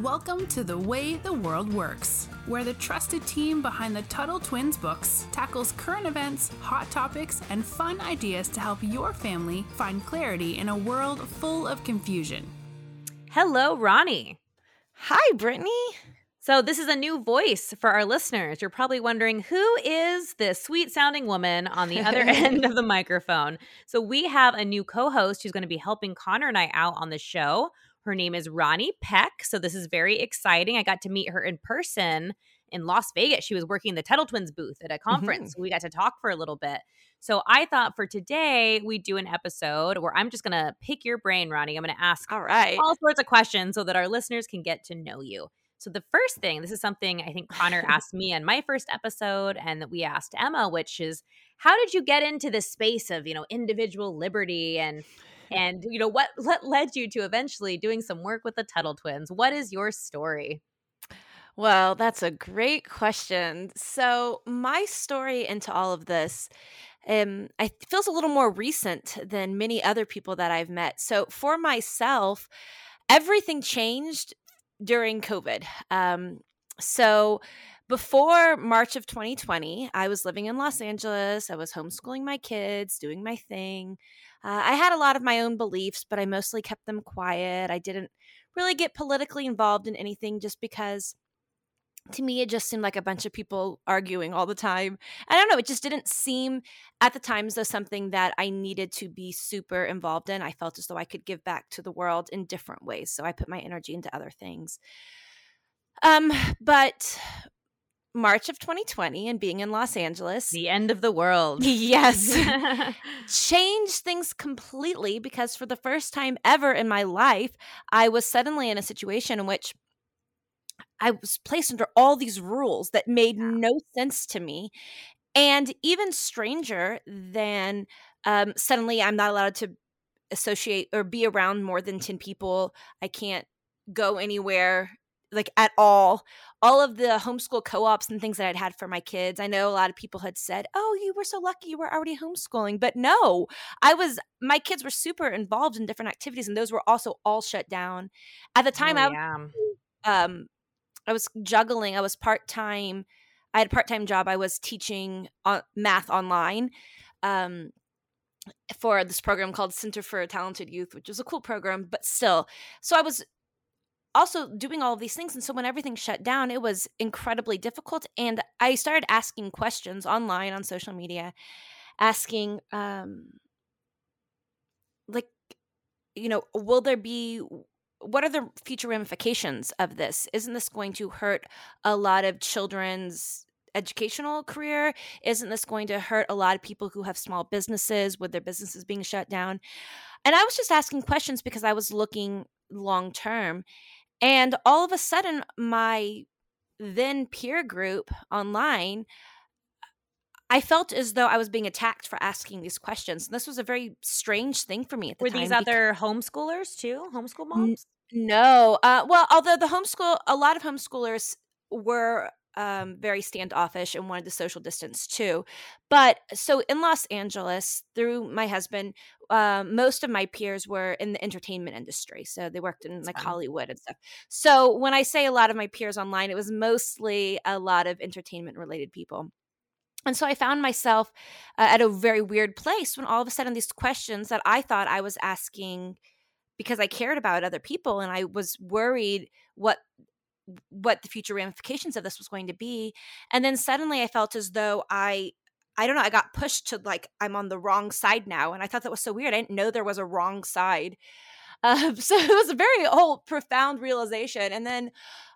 Welcome to The Way the World Works, where the trusted team behind the Tuttle Twins books tackles current events, hot topics, and fun ideas to help your family find clarity in a world full of confusion. Hello, Ronni. Hi, Brittany. So, this is a new voice for our listeners. You're probably wondering who is this sweet sounding woman on the other end of the microphone? So, we have a new co host who's going to be helping Connor and I out on the show. Her name is Ronni Peck. So, this is very exciting. I got to meet her in person in Las Vegas. She was working the Tuttle Twins booth at a conference. Mm-hmm. We got to talk for a little bit. So I thought for today we do an episode where I'm just going to pick your brain, Ronni. I'm going to ask all right all sorts of questions so that our listeners can get to know you. So the first thing, this is something I think Connor asked me in my first episode and that we asked Emma, which is how did you get into this space of, you know, individual liberty and and you know what what led you to eventually doing some work with the Tuttle twins? What is your story? Well, that's a great question. So, my story into all of this um, I feels a little more recent than many other people that I've met. So, for myself, everything changed during COVID. Um, so before March of 2020, I was living in Los Angeles. I was homeschooling my kids, doing my thing. Uh, I had a lot of my own beliefs, but I mostly kept them quiet. I didn't really get politically involved in anything just because to me it just seemed like a bunch of people arguing all the time. I don't know it just didn't seem at the times though something that i needed to be super involved in. I felt as though i could give back to the world in different ways so i put my energy into other things. Um but March of 2020 and being in Los Angeles. The end of the world. Yes. changed things completely because for the first time ever in my life, I was suddenly in a situation in which I was placed under all these rules that made no sense to me. And even stranger than um, suddenly I'm not allowed to associate or be around more than 10 people. I can't go anywhere like at all. All of the homeschool co ops and things that I'd had for my kids. I know a lot of people had said, Oh, you were so lucky you were already homeschooling. But no, I was, my kids were super involved in different activities and those were also all shut down. At the time, oh, yeah. I um, I was juggling. I was part time. I had a part time job. I was teaching math online um, for this program called Center for Talented Youth, which was a cool program, but still. So I was also doing all of these things. And so when everything shut down, it was incredibly difficult. And I started asking questions online on social media, asking, um, like, you know, will there be what are the future ramifications of this? Isn't this going to hurt a lot of children's educational career? Isn't this going to hurt a lot of people who have small businesses with their businesses being shut down? And I was just asking questions because I was looking long term. And all of a sudden, my then peer group online I felt as though I was being attacked for asking these questions. And this was a very strange thing for me at the Were time. Were these other homeschoolers too? Homeschool moms? N- no. Uh, well, although the homeschool, a lot of homeschoolers were um, very standoffish and wanted to social distance too. But so in Los Angeles, through my husband, uh, most of my peers were in the entertainment industry. So they worked in That's like fun. Hollywood and stuff. So when I say a lot of my peers online, it was mostly a lot of entertainment related people. And so I found myself uh, at a very weird place when all of a sudden these questions that I thought I was asking because I cared about other people and I was worried what what the future ramifications of this was going to be and then suddenly I felt as though I I don't know I got pushed to like I'm on the wrong side now and I thought that was so weird I didn't know there was a wrong side um, so it was a very whole profound realization and then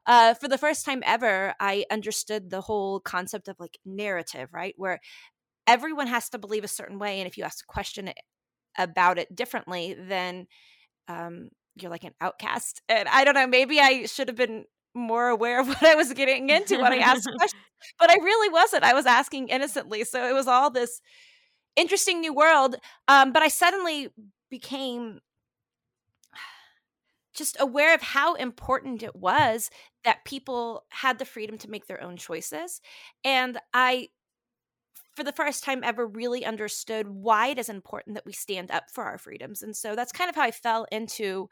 uh, for the first time ever, I understood the whole concept of like narrative, right? Where everyone has to believe a certain way. And if you ask a question about it differently, then um, you're like an outcast. And I don't know, maybe I should have been more aware of what I was getting into when I asked questions, but I really wasn't. I was asking innocently. So it was all this interesting new world. Um, but I suddenly became just aware of how important it was that people had the freedom to make their own choices. And I, for the first time ever, really understood why it is important that we stand up for our freedoms. And so that's kind of how I fell into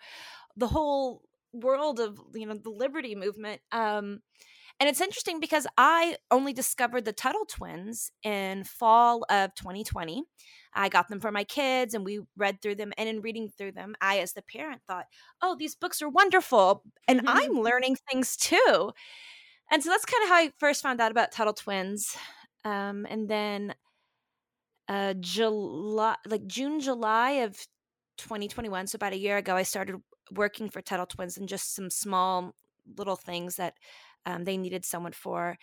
the whole world of you know the liberty movement um and it's interesting because i only discovered the tuttle twins in fall of 2020 i got them for my kids and we read through them and in reading through them i as the parent thought oh these books are wonderful and i'm learning things too. And so that's kind of how i first found out about tuttle twins um, and then uh july like june july of 2021 so about a year ago i started working for Tuttle Twins and just some small little things that um, they needed someone for.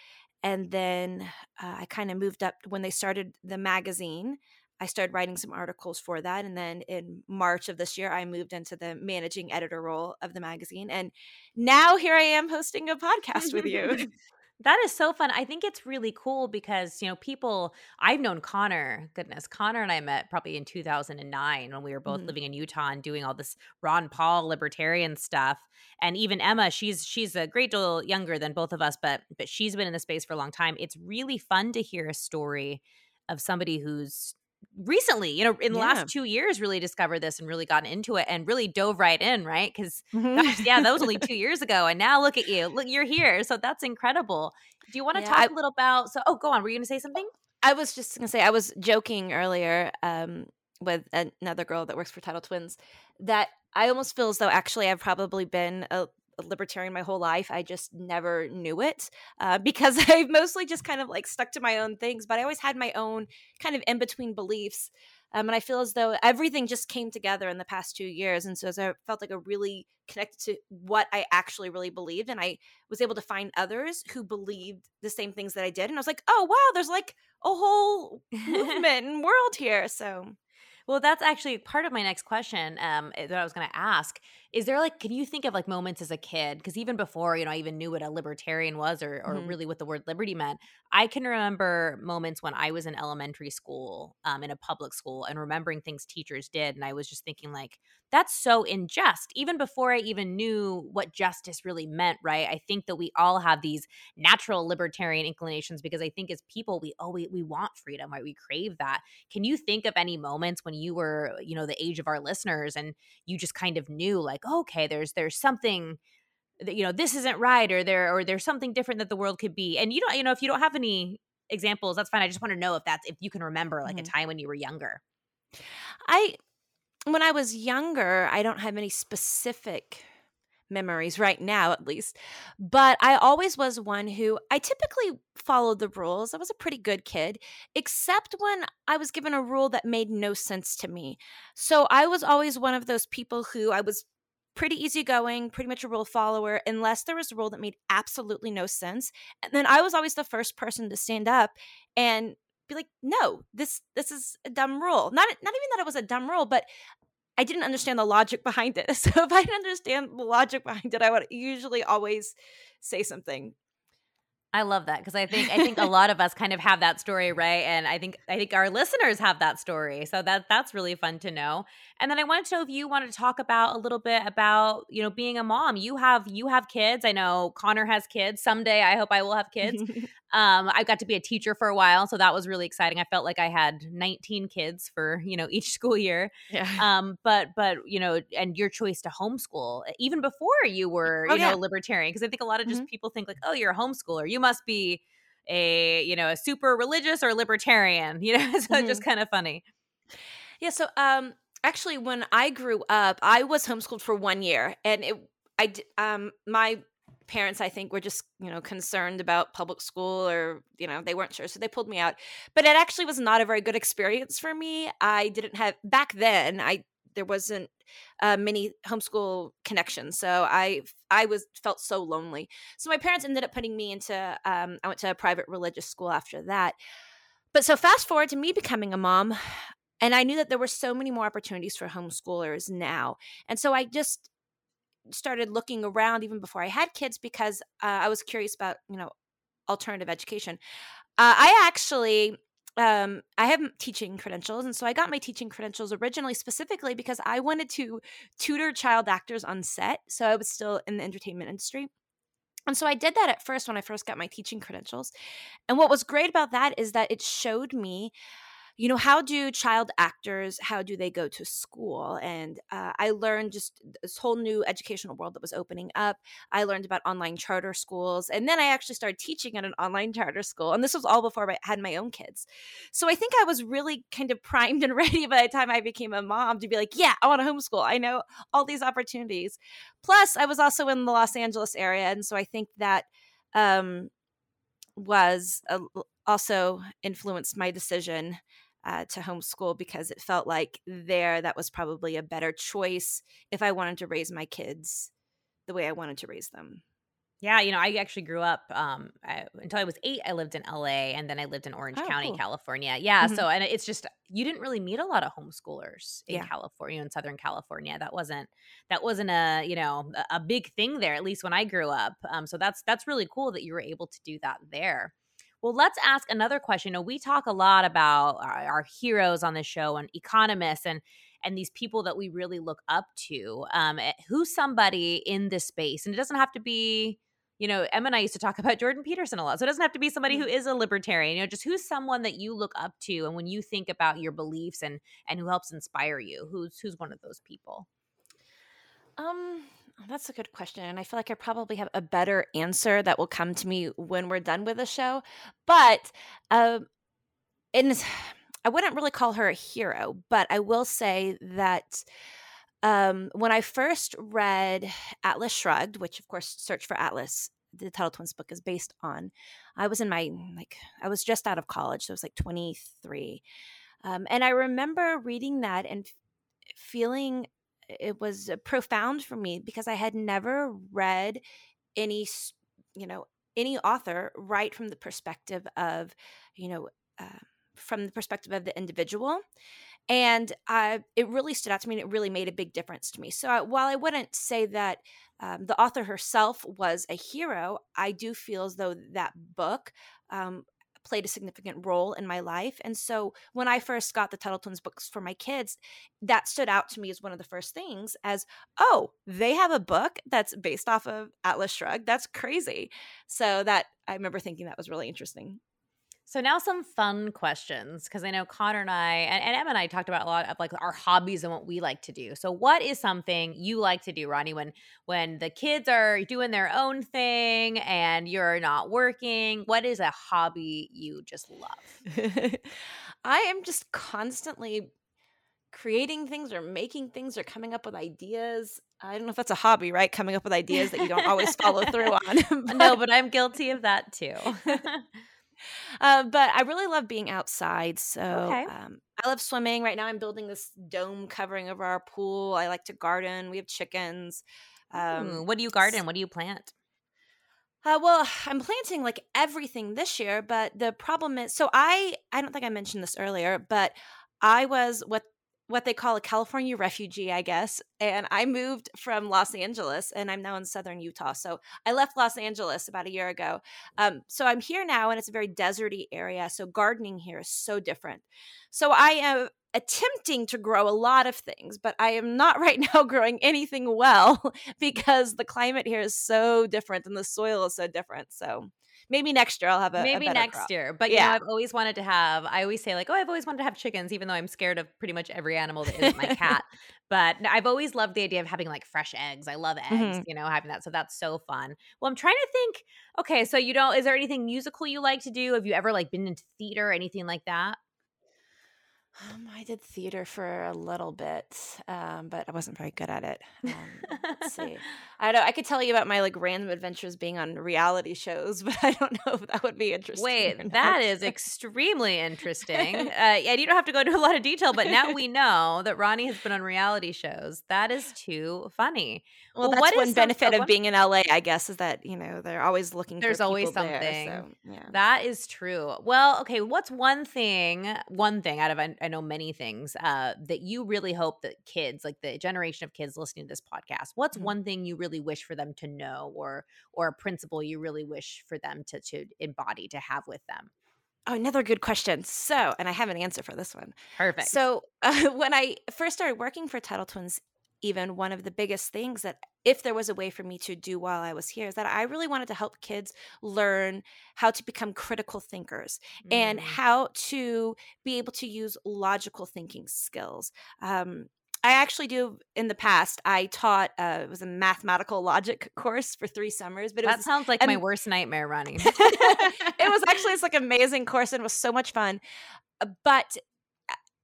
And then uh, I kind of moved up when they started the magazine. I started writing some articles for that. And then in March of this year, I moved into the managing editor role of the magazine. And now here I am hosting a podcast with you. That is so fun. I think it's really cool because, you know, people, I've known Connor, goodness, Connor and I met probably in 2009 when we were both mm-hmm. living in Utah and doing all this Ron Paul libertarian stuff. And even Emma, she's she's a great deal younger than both of us, but but she's been in the space for a long time. It's really fun to hear a story of somebody who's recently, you know, in the yeah. last two years, really discovered this and really gotten into it and really dove right in, right? Because mm-hmm. yeah, that was only two years ago, and now look at you, look, you're here. So that's incredible. Do you want to yeah, talk I, a little about? So, oh, go on. Were you going to say something? I was just going to say I was joking earlier um, with another girl that works for Tuttle Twins that I almost feel as though actually I've probably been a libertarian my whole life. I just never knew it uh, because I've mostly just kind of like stuck to my own things, but I always had my own kind of in between beliefs. Um, and I feel as though everything just came together in the past two years. And so as I felt like a really connected to what I actually really believed. And I was able to find others who believed the same things that I did. And I was like, oh, wow, there's like a whole movement and world here. So well, that's actually part of my next question um, that I was going to ask. Is there like, can you think of like moments as a kid? Because even before, you know, I even knew what a libertarian was or, or mm-hmm. really what the word liberty meant. I can remember moments when I was in elementary school, um, in a public school, and remembering things teachers did. And I was just thinking, like, that's so unjust. Even before I even knew what justice really meant, right? I think that we all have these natural libertarian inclinations because I think as people, we oh, we, we want freedom, right? We crave that. Can you think of any moments when you were, you know, the age of our listeners and you just kind of knew, like, okay, there's there's something that you know this isn't right or there or there's something different that the world could be. And you don't you know if you don't have any examples that's fine i just want to know if that's if you can remember like mm-hmm. a time when you were younger. I when I was younger, I don't have any specific memories right now at least but i always was one who i typically followed the rules i was a pretty good kid except when i was given a rule that made no sense to me. So i was always one of those people who i was pretty easygoing pretty much a rule follower unless there was a rule that made absolutely no sense and then i was always the first person to stand up and be like, no, this this is a dumb rule. Not not even that it was a dumb rule, but I didn't understand the logic behind it. So if I didn't understand the logic behind it, I would usually always say something. I love that because I think I think a lot of us kind of have that story, right? And I think I think our listeners have that story. So that that's really fun to know. And then I wanted to know if you wanted to talk about a little bit about, you know, being a mom. You have you have kids. I know Connor has kids. Someday I hope I will have kids. um, I got to be a teacher for a while, so that was really exciting. I felt like I had 19 kids for, you know, each school year. Yeah. Um, but but, you know, and your choice to homeschool even before you were, oh, you know, libertarian because I think a lot of just mm-hmm. people think like, "Oh, you're a homeschooler. You must be a you know a super religious or libertarian you know so mm-hmm. just kind of funny yeah so um actually when i grew up i was homeschooled for one year and it i um my parents i think were just you know concerned about public school or you know they weren't sure so they pulled me out but it actually was not a very good experience for me i didn't have back then i there wasn't uh, many homeschool connections so i i was felt so lonely so my parents ended up putting me into um, i went to a private religious school after that but so fast forward to me becoming a mom and i knew that there were so many more opportunities for homeschoolers now and so i just started looking around even before i had kids because uh, i was curious about you know alternative education uh, i actually um, I have teaching credentials, and so I got my teaching credentials originally specifically because I wanted to tutor child actors on set. So I was still in the entertainment industry. And so I did that at first when I first got my teaching credentials. And what was great about that is that it showed me you know, how do child actors, how do they go to school? And uh, I learned just this whole new educational world that was opening up. I learned about online charter schools. And then I actually started teaching at an online charter school. And this was all before I had my own kids. So I think I was really kind of primed and ready by the time I became a mom to be like, yeah, I want to homeschool. I know all these opportunities. Plus, I was also in the Los Angeles area. And so I think that um, was a, also influenced my decision uh, to homeschool because it felt like there that was probably a better choice if I wanted to raise my kids the way I wanted to raise them. Yeah, you know, I actually grew up um, I, until I was eight. I lived in LA, and then I lived in Orange oh, County, cool. California. Yeah, mm-hmm. so and it's just you didn't really meet a lot of homeschoolers in yeah. California, in Southern California. That wasn't that wasn't a you know a, a big thing there, at least when I grew up. Um, so that's that's really cool that you were able to do that there. Well, let's ask another question. You know, we talk a lot about our, our heroes on the show and economists and and these people that we really look up to. Um, eh, who's somebody in this space, and it doesn't have to be you know, Emma and I used to talk about Jordan Peterson a lot. So it doesn't have to be somebody who mm-hmm. a libertarian, you know, just who's someone that you look up to and when you think about your beliefs and and who helps inspire you, who's who's one of those people? Um that's a good question. And I feel like I probably have a better answer that will come to me when we're done with the show. But um in I wouldn't really call her a hero, but I will say that um, when I first read Atlas Shrugged, which of course Search for Atlas, the Tuttle Twins book is based on, I was in my like I was just out of college, so I was like 23, um, and I remember reading that and feeling it was uh, profound for me because I had never read any, you know, any author write from the perspective of, you know, uh, from the perspective of the individual. And I, it really stood out to me and it really made a big difference to me. So I, while i wouldn't say that um, the author herself was a hero i do feel as though that book um, played a significant role in my life and so when i first got the tuttle twins books for my kids that stood out to me as one of the first things as oh they have a book that's based off of atlas shrugged? That's crazy. So that i remember thinking that was really interesting so now some fun questions because I know Connor and I and, and, Emma and I talked about a lot of like our hobbies and what we like to do. So what is something you like to do, Ronni, when when the kids are doing their own thing and you're not working? What is a hobby you just love? I am just constantly creating things or making things or coming up with ideas. I don't know if that's a hobby, right? Coming up with ideas that you don't always follow through on. but... No, but I'm guilty of that too. Uh, but I really love being outside. So okay. um, I love swimming. Right now, I'm building this dome covering over our pool. I like to garden. We have chickens. Um, Ooh, what do you garden? What do you plant? Uh, well, I'm planting like everything this year, but the problem is so I I don't think I mentioned this earlier, but I was what what they call a California refugee, I guess. And I moved from Los Angeles and I'm now in southern Utah. So I left Los Angeles about a year ago. Um, so I'm here now and it's a very deserty area. So gardening here is so different. So I am attempting to grow a lot of things, but I am not right now growing anything well because the climate here is so different and the soil is so different. So maybe next year I'll have a maybe a next crop. year. But yeah, know, I've always wanted to have. I always say like, oh, I've always wanted to have chickens, even though I'm scared of pretty much every animal that isn't my cat. But I've always loved the idea of having like fresh eggs. I love eggs, mm-hmm. you know, having that. So that's so fun. Well, I'm trying to think. Okay, so you don't. is there anything musical you like to do? Have you ever like been into theater or anything like that? Um, I did theater for a little bit, um, but I wasn't very good at it. Um, let's see. I don't. I could tell you about my like random adventures being on reality shows, but I don't know if that would be interesting. Wait, that is extremely interesting. uh, and you don't have to go into a lot of detail, but now we know that Ronni has been on reality shows. That is too funny. Well, well that's one benefit some, of being in LA, I guess, is that you know they're always looking. There's always something. There, so, yeah. That is true. Well, okay. What's one thing? One thing out of I know many things uh, that you really hope that kids, like the generation of kids listening to this podcast, what's mm-hmm. one thing you really wish for them to know, or or a principle you really wish for them to to embody to have with them? Oh, another good question. So, and I have an answer for this one. Perfect. So, uh, when I first started working for Tuttle Twins, even one of the biggest things that if there was a way for me to do while I was here is that I really wanted to help kids learn how to become critical thinkers mm. and how to be able to use logical thinking skills. Um, I actually do in the past. I taught uh, it was a mathematical logic course for three summers, but that was, sounds like and, my worst nightmare running. it was actually it's like amazing course and it was so much fun. Uh, but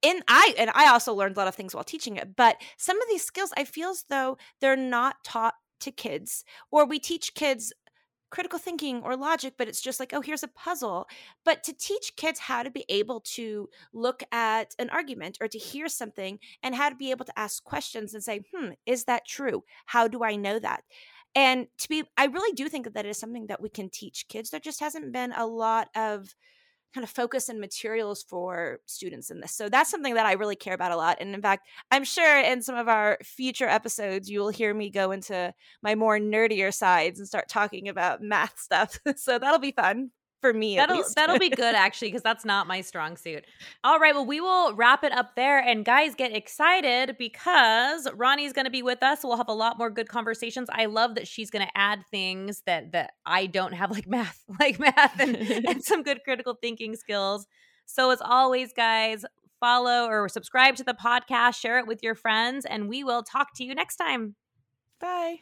in I and I also learned a lot of things while teaching it, but some of these skills I feel as though they're not taught to kids or we teach kids critical thinking or logic, but it's just like, oh, here's a puzzle. But to teach kids how to be able to look at an argument or to hear something and how to be able to ask questions and say, hmm, is that true? How do I know that? And to be, I really do think that that is something that we can teach kids. There just hasn't been a lot of kind of focus and materials for students in this. So that's something that I really care about a lot. And in fact, I'm sure in some of our future episodes, you will hear me go into my more nerdier sides and start talking about math stuff. so that'll be fun for me. That'll that'll be good actually because that's not my strong suit. All right, well we will wrap it up there, and guys get excited because Ronni's going to be with us. we'll have a lot more good conversations. I love that she's going to add things that that I don't have, like math, like math, and, and some good critical thinking skills. So as always, guys, follow or subscribe to the podcast, share it with your friends, and we will talk to you next time. Bye.